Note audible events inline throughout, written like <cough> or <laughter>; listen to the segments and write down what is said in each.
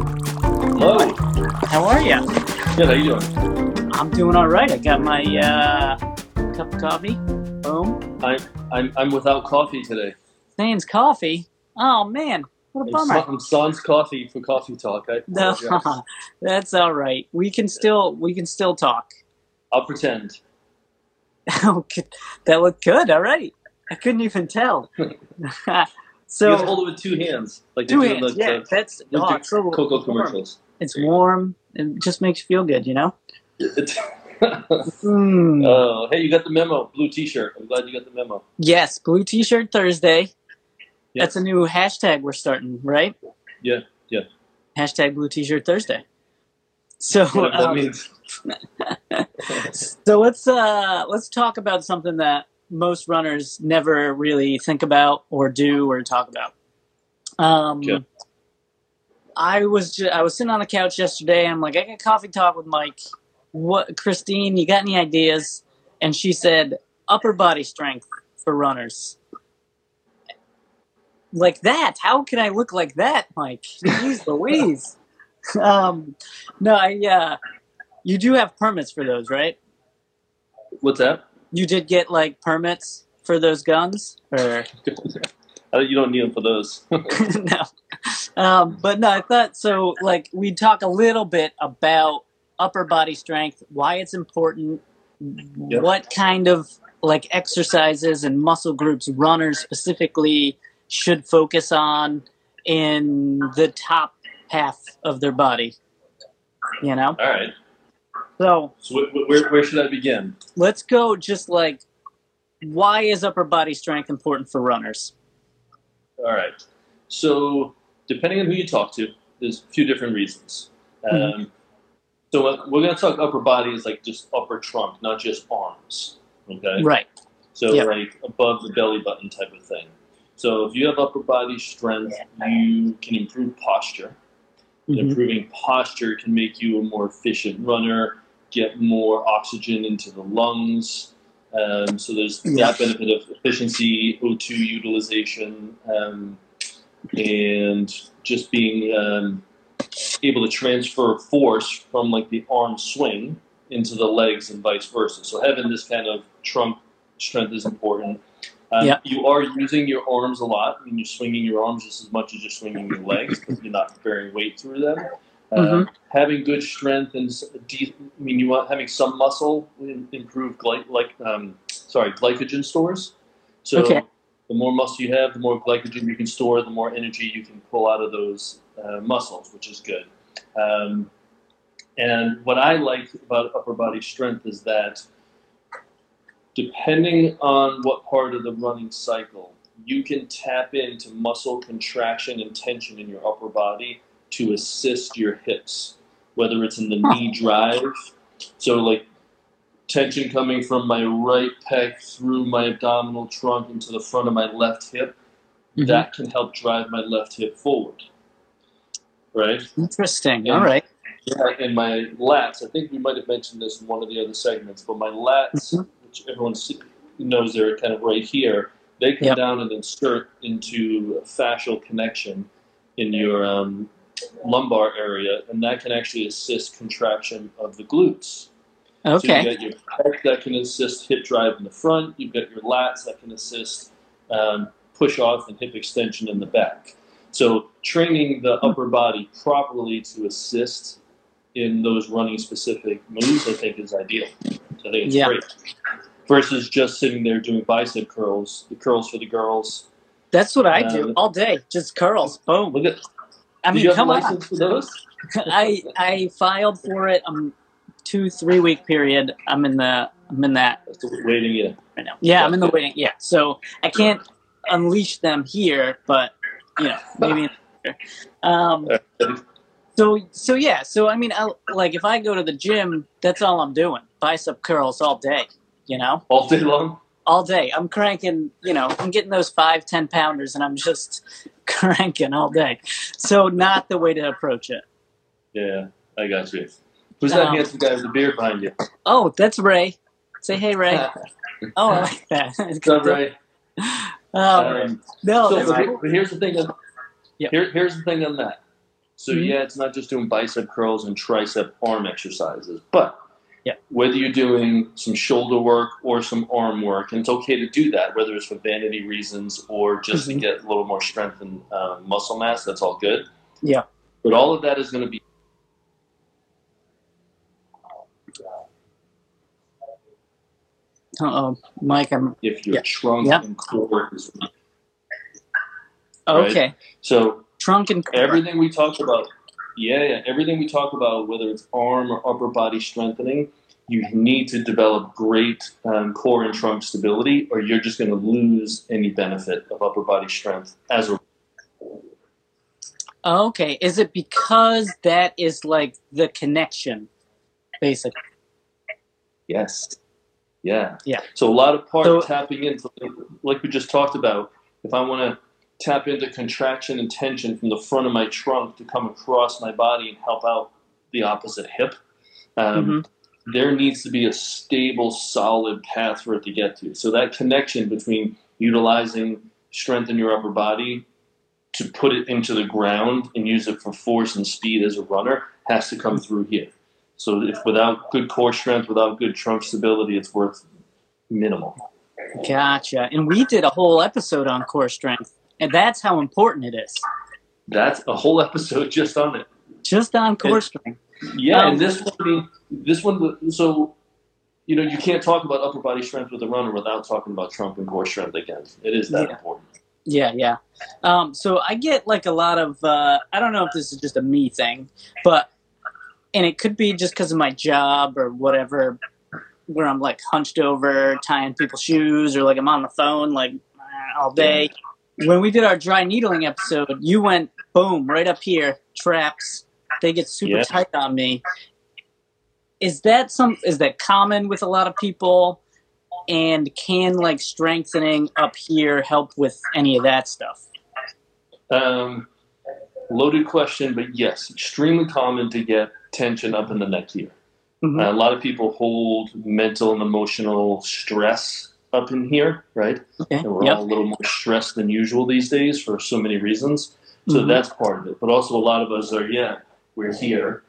Hello. How are you? Good. How you doing? I'm doing all right. I got my uh, cup of coffee. Boom. I'm I'm I'm without coffee today. Sans coffee. Oh man, what a bummer. I'm sans coffee for coffee talk. I No, <laughs> that's all right. We can still we can still talk. I'll pretend. <laughs> Okay, that looked good. All right. I couldn't even tell. <laughs> you so gotta hold it with two hands, like two hands. the, Yeah, the that's those oh, it's so Cocoa warm. commercials. It's warm. It just makes you feel good, you know. <laughs> Mm. Oh, hey, you got the memo. Blue T-shirt. I'm glad you got the memo. yes, blue T-shirt Thursday. Yeah. That's a new hashtag we're starting, right? Yeah, yeah. Hashtag blue T-shirt Thursday. So, um, means. <laughs> so let's uh, let's talk about something that most runners never really think about or do or talk about. Um. I was ju- I was sitting on the couch yesterday. I'm like, I got coffee talk with Mike. What, Christine? You got any ideas? And she said, upper body strength for runners. Like that? How can I look like that, Mike? Jeez <laughs> Louise. um, no, I. Uh, you do have permits for those, right? What's that? You did get like permits for those guns, or <laughs> you don't need them for those. <laughs> <laughs> no? Um, but no, I thought so. Like we talk a little bit about upper body strength, why it's important, Yep. what kind of like exercises and muscle groups runners specifically should focus on in the top half of their body. You know, All right. So So wh- wh- where where should I begin? let's go just like why is upper body strength important for runners All right. So, depending on who you talk to, there's a few different reasons. Um, so, we're going to talk upper body is like just upper trunk, not just arms. Okay. right So, Yeah. like above the belly button type of thing. So, if you have upper body strength, you can improve posture. Mhm. Improving posture can make you a more efficient runner, get more oxygen into the lungs. Um, so there's Yeah. that benefit of efficiency, O2 utilization, um, and just being um, able to transfer force from like the arm swing into the legs and vice versa. So having this kind of trunk strength is important. Um, Yeah. You are using your arms a lot. I mean, you're swinging your arms just as much as you're swinging your legs, but you're not bearing weight through them. Um, having good strength and de- I mean, you want having some muscle improve gly- like um, sorry glycogen stores. So Okay. the more muscle you have, the more glycogen you can store, the more energy you can pull out of those uh, muscles, which is good. Um, and what I like about upper body strength is that depending on what part of the running cycle, you can tap into muscle contraction and tension in your upper body to assist your hips, whether it's in the knee drive. So, like tension coming from my right pec through my abdominal trunk into the front of my left hip, Mhm. that can help drive my left hip forward. Right? interesting Yeah. all right Yeah, and my lats, I think we might have mentioned this in one of the other segments, but my lats, Mhm. which everyone knows they're kind of right here, they come Yep. down and insert into a fascial connection in your um, lumbar area, and that can actually assist contraction of the glutes. Okay. So you've got your pec that can assist hip drive in the front, you've got your lats that can assist um, push off and hip extension in the back. So training the upper body properly to assist in those running specific moves, I think, is ideal. So I think it's Yeah. great. Versus just sitting there doing bicep curls, the curls for the girls. that's what i do Um, all day just curls boom Look at, i mean you have a come on for those? <laughs> i i filed for it um two three week period i'm in the i'm in that waiting, yeah. right now yeah i'm in the waiting yeah so i can't unleash them here but you know maybe in the future. um <laughs> So so yeah, so I mean, I, like if I go to the gym, that's all I'm doing: bicep curls all day. You know, All day long? All day. I'm cranking. You know, I'm getting those five, ten pounders, and I'm just <laughs> cranking all day. So not the way to approach it. Yeah, I got you. Who's that Um, handsome guy with the beard behind you? Oh, that's Ray. Say hey, Ray. <laughs> Oh, I like that. <laughs> What's up, Ray? Um, no, so, that's but, cool. but here's the thing. On, Yep. here, here's the thing on that. So Mhm. yeah, it's not just doing bicep curls and tricep arm exercises, but Yeah. whether you're doing some shoulder work or some arm work, and it's okay to do that, whether it's for vanity reasons or just Mhm. to get a little more strength and um, muscle mass, that's all good. Yeah. But all of that is going to be Uh-oh. Mike, I'm if your Yeah. trunk Yeah. and core is Right. okay. So Trunk and core. everything we talked about, yeah, yeah, everything we talk about, whether it's arm or upper body strengthening, you need to develop great um, core and trunk stability, or you're just going to lose any benefit of upper body strength as a okay. Is it because that is like the connection, basically? yes, yeah, Yeah. So a lot of part So- tapping into, like we just talked about, if I want to tap into contraction and tension from the front of my trunk to come across my body and help out the opposite hip. Um, Mhm. there needs to be a stable, solid path for it to get to. So that connection between utilizing strength in your upper body to put it into the ground and use it for force and speed as a runner has to come through here. So if without good core strength, without good trunk stability, it's worth minimal. Gotcha. And we did a whole episode on core strength, and that's how important it is. That's a whole episode <laughs> just on it. Just on core strength. Yeah, Um, and this one, this one, so you know, you can't talk about upper body strength with a runner without talking about trunk and core strength again. It is that Yeah. important. Yeah, yeah. Um, so I get like a lot of uh, I don't know if this is just a me thing, but and it could be just because of my job or whatever, where I'm like hunched over tying people's shoes or like I'm on the phone like all day. When we did our dry needling episode, you went boom right up here traps. They get super Yeah. tight on me. Is that some? Is that common with a lot of people? And can like strengthening up here help with any of that stuff? Um, loaded question, but yes, extremely common to get tension up in the neck here. Mhm. Uh, a lot of people hold mental and emotional stress up in here, right? Okay. And we're Yep. all a little more stressed than usual these days for so many reasons. So Mhm. that's part of it. But also, a lot of us are, yeah, we're here,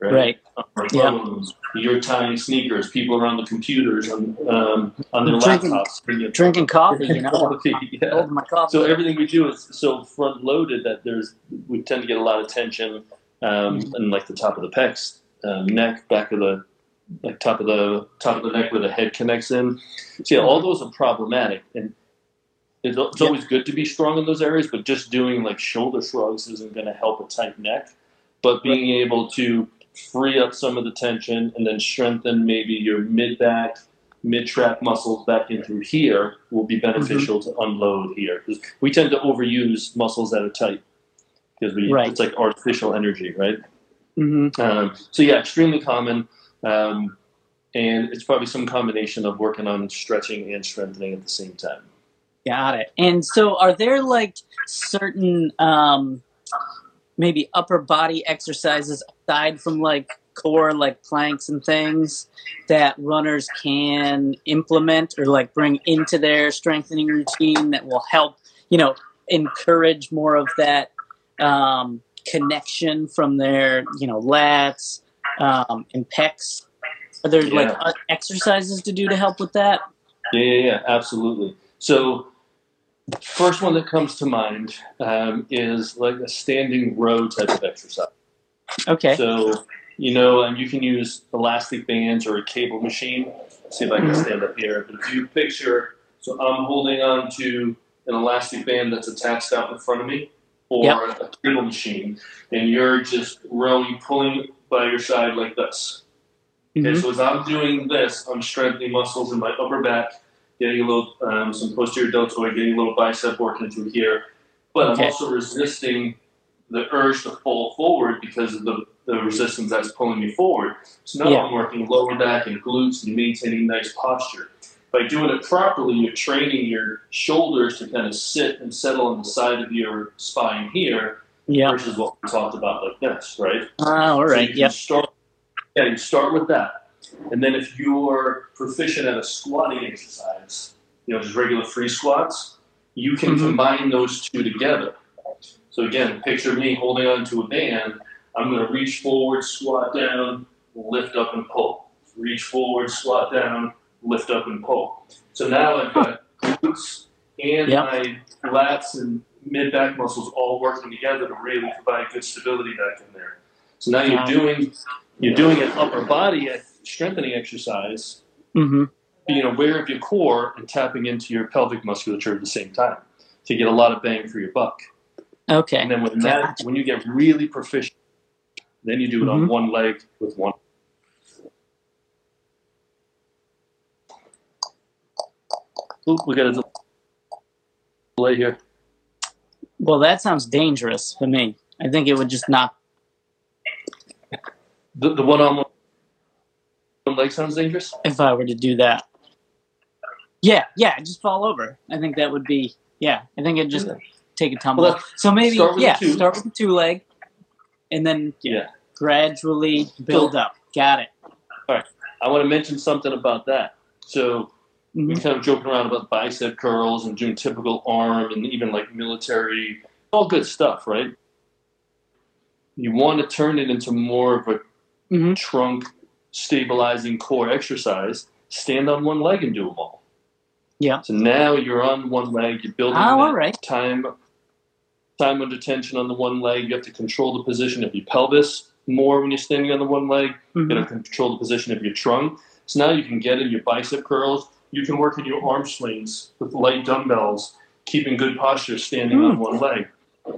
right? Right. Our Yeah. phones, you're tying sneakers, people are on the computers, on, um, on their Drinking- laptops. drinking Drinking coffee, you know. coffee, <laughs> yeah. <laughs> My coffee. So everything we do is so front loaded that there's we tend to get a lot of tension um, Mhm. in like the top of the pecs, um, neck, back of the like top of the top of the neck where the head connects in. So yeah, all those are problematic, and it's, it's Yeah. always good to be strong in those areas. But just doing like shoulder shrugs isn't going to help a tight neck. But being able to free up some of the tension and then strengthen maybe your mid back, mid trap muscles back in through here will be beneficial to unload here because we tend to overuse muscles that are tight because we Right. it's like artificial energy, right? hmm Um, so yeah, extremely common, um, and it's probably some combination of working on stretching and strengthening at the same time. Got it. And so, are there like certain um, maybe upper body exercises aside from like core, like planks and things that runners can implement or like bring into their strengthening routine that will help, you know, encourage more of that um, connection from their, you know, lats um, and pecs? Are there like Yeah. uh, exercises to do to help with that? Yeah, yeah, yeah, absolutely. So, first one that comes to mind um, is like a standing row type of exercise. Okay. So, you know, um, you can use elastic bands or a cable machine. see if I can Mhm. stand up here. But if you picture, so I'm holding on to an elastic band that's attached out in front of me, or Yep. a cable machine, and you're just rowing, pulling by your side like this. Okay, Mhm. so as I'm doing this, I'm strengthening muscles in my upper back, getting a little um, some posterior deltoid, getting a little bicep working through here. But Okay. I'm also resisting the urge to fall forward because of the, the resistance that's pulling me forward. So now Yeah. I'm working lower back and glutes and maintaining nice posture. By doing it properly, you're training your shoulders to kind of sit and settle on the side of your spine here Yeah. versus what we talked about like this, right? Ah, all So right. you Yep. start, yeah, you start with that. And then if you're proficient at a squatting exercise, you know, just regular free squats, you can Mhm. combine those two together. So again, picture me holding onto a band. I'm going to reach forward, squat down, lift up and pull. Reach forward, squat down, lift up and pull. So now I've got glutes and Yep. my lats and mid back muscles all working together to really provide good stability back in there. So now you're doing you're doing an upper body strengthening exercise, hmm being aware of your core and tapping into your pelvic musculature at the same time to get a lot of bang for your buck. Okay. And then when that when you get really proficient, then you do it on Mhm. one leg with one. Oop, we got a delay here. Well, that sounds dangerous for me. I think it would just not. The, the one on one leg sounds dangerous. If I were to do that. Yeah, yeah, just fall over. I think that would be. Yeah, I think it'd just Yeah. take a tumble. Well, so maybe start yeah, two. start with the two leg, and then Yeah. gradually build up. Got it. All right. I want to mention something about that. So we Mhm. kind of joking around about bicep curls and doing typical arm and even like military, all good stuff, right? You want to turn it into more of a Mhm. trunk stabilizing core exercise. Stand on one leg and do them all. Yeah. So now you're on one leg. You're building Oh, all right. time time under tension on the one leg. You have to control the position of your pelvis more when you're standing on the one leg. You Mhm. gotta control the position of your trunk. So now you can get in your bicep curls. You can work in your arm swings with light dumbbells, keeping good posture standing on hmm. one leg.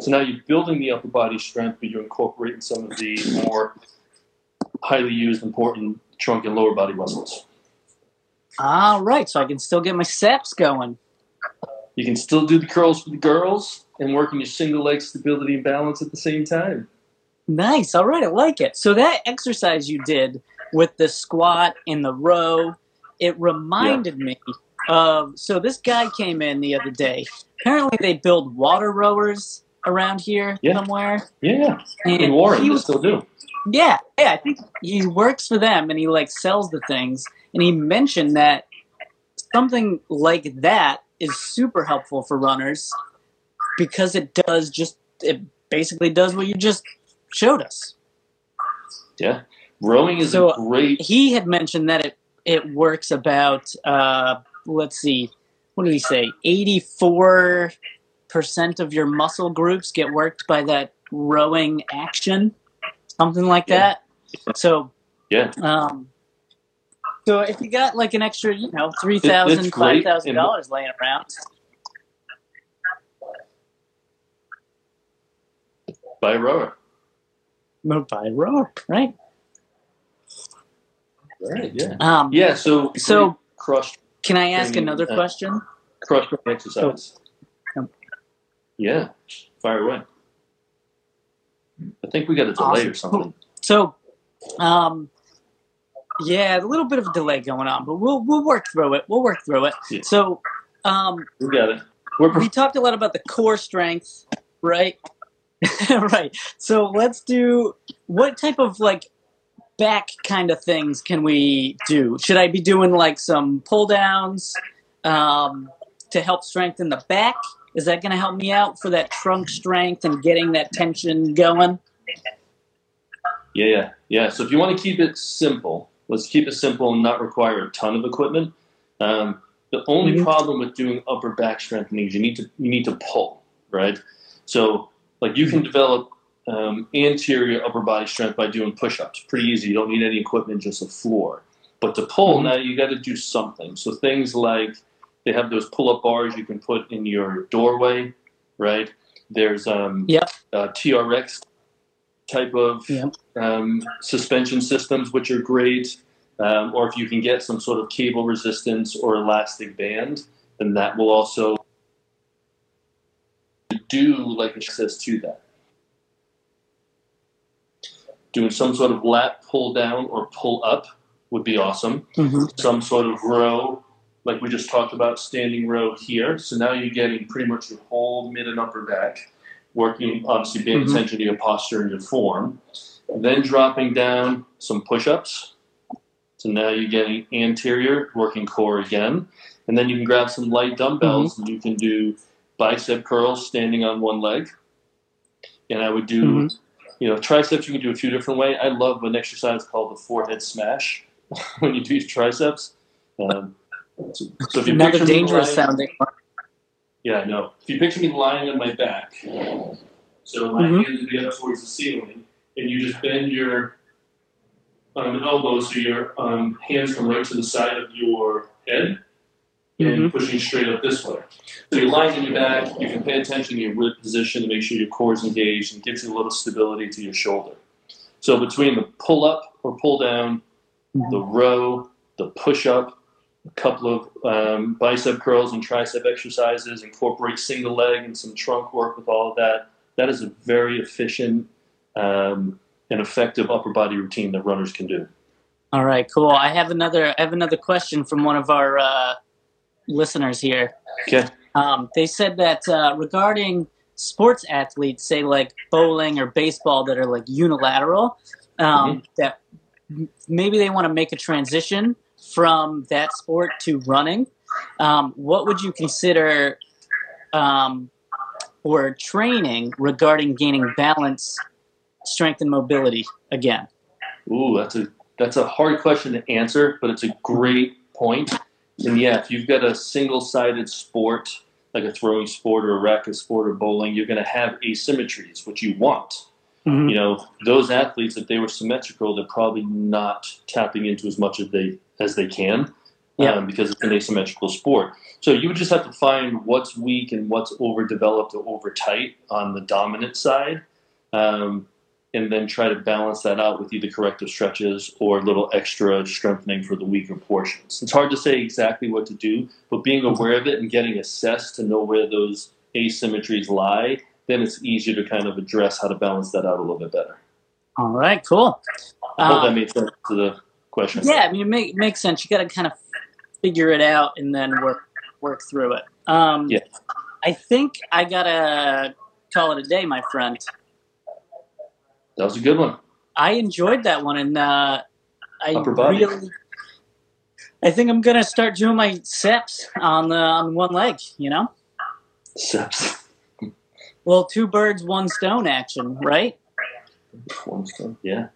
So now you're building the upper body strength, but you're incorporating some of the more highly used, important trunk and lower body muscles. All right, so I can still get my steps going. You can still do the curls for the girls and work on your single leg stability and balance at the same time. Nice. All right, I like it. So that exercise you did with the squat and the row, it reminded me of. So this guy came in the other day. Apparently, they build water rowers around here Yeah. somewhere. Yeah, And in Warren, he they was still do. Yeah, yeah, I think he works for them and he like sells the things. And he mentioned that something like that is super helpful for runners because it does just it basically does what you just showed us. Yeah, rowing is So- a great. He had mentioned that it it works about uh let's see, what did he say? 84% of your muscle groups get worked by that rowing action. Something like Yeah. that. So Yeah, Um, so if you got like an extra, you know, three thousand, five thousand dollars laying around, buy a rower. move buy a rower, right? Right. Yeah. Um, Yeah. So So- cross can I ask Training, another uh, question? cross training exercise. Um, Yeah. Fire away. I think we got a delay Awesome. or something. So, um, yeah, a little bit of a delay going on, but we'll we'll work through it. We'll work through it. Yeah. So, um, We got it. We're we talked a lot about the core strength, right? <laughs> right. So let's do what type of like back kind of things can we do? Should I be doing like some pull downs um, to help strengthen the back? Is that going to help me out for that trunk strength and getting that tension going? Yeah, yeah, yeah. So if you want to keep it simple, let's keep it simple and not require a ton of equipment. Um, the only Mhm. problem with doing upper back strengthening is you need to you need to pull, right? So like you can develop um, anterior upper body strength by doing push-ups. Pretty easy. You don't need any equipment, just a floor. But to pull, Mhm. now you got to do something. So things like they have those pull-up bars you can put in your doorway, right? There's um, Yep. uh, TRX type of Yep. um, suspension systems, which are great. Um, or if you can get some sort of cable resistance or elastic band, then that will also do like access to that. Doing some sort of lat pull down or pull up would be awesome. Mm-hmm. Some sort of row, like we just talked about, standing row here. So now you're getting pretty much your whole mid and upper back, working obviously paying Mhm. attention to your posture and your form. Then dropping down some push ups. So now you're getting anterior, working core again. And then you can grab some light dumbbells and you can do bicep curls standing on one leg. and I would do, Mhm. You know, triceps. You can do a few different ways. I love an exercise called the forehead smash <laughs> when you do your triceps. Um, so, so if you Another picture me dangerous lying- sounding. one. Yeah, I know. If you picture me lying on my back, so my Mhm. hands would be up towards the ceiling, and you just bend your um, elbows so your um, hands come right to the side of your head and pushing straight up this way. So you're lying on your back, you can pay attention to your rib position to make sure your core is engaged and gives you a little stability to your shoulder. So between the pull up or pull down, the row, the push up, a couple of um, bicep curls and tricep exercises, incorporate single leg and some trunk work with all of that. That is a very efficient um, and effective upper body routine that runners can do. All right, cool. I have another. I have another question from one of our uh, listeners here. Okay. Um, they said that uh, regarding sports athletes, say like bowling or baseball, that are like unilateral, um, that maybe they want to make a transition from that sport to running. Um, what would you consider um, or training regarding gaining balance, strength, and mobility again? Ooh, that's a that's a hard question to answer, but it's a great point. And yeah, if you've got a single-sided sport like a throwing sport or a racket sport or bowling, you're going to have asymmetries, which you want. Mhm. You know, those athletes, if they were symmetrical, they're probably not tapping into as much as they as they can, Yeah. um, because it's an asymmetrical sport. So you would just have to find what's weak and what's overdeveloped or over tight on the dominant side, um, and then try to balance that out with either corrective stretches or a little extra strengthening for the weaker portions. It's hard to say exactly what to do, but being aware of it and getting assessed to know where those asymmetries lie, then it's easier to kind of address how to balance that out a little bit better. All right, cool. I hope Um, that made sense to the question. Yeah, I mean, it make, makes sense. You got to kind of figure it out and then work work through it. Um, Yeah. I think I gotta call it a day, my friend. That was a good one. I enjoyed that one, and uh, I Upper body. really. I think I'm gonna start doing my steps on the on one leg. You know, Steps. well, two birds, one stone action, right? One stone. Yeah.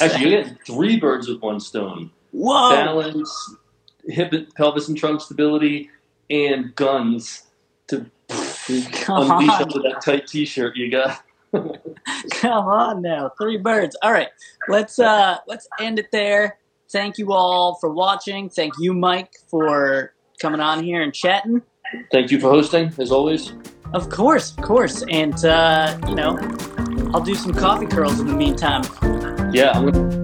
Actually, you get three birds with one stone. Whoa! Balance, hip, pelvis, and trunk stability, and guns to unleash on, under that tight t-shirt you got. <laughs> Come on now, three birds. All right, let's uh let's end it there. Thank you all for watching. Thank you, Mike, for coming on here and chatting. Thank you for hosting, as always. Of course, of course, and uh, you know, I'll do some coffee curls in the meantime. Yeah, I'm gonna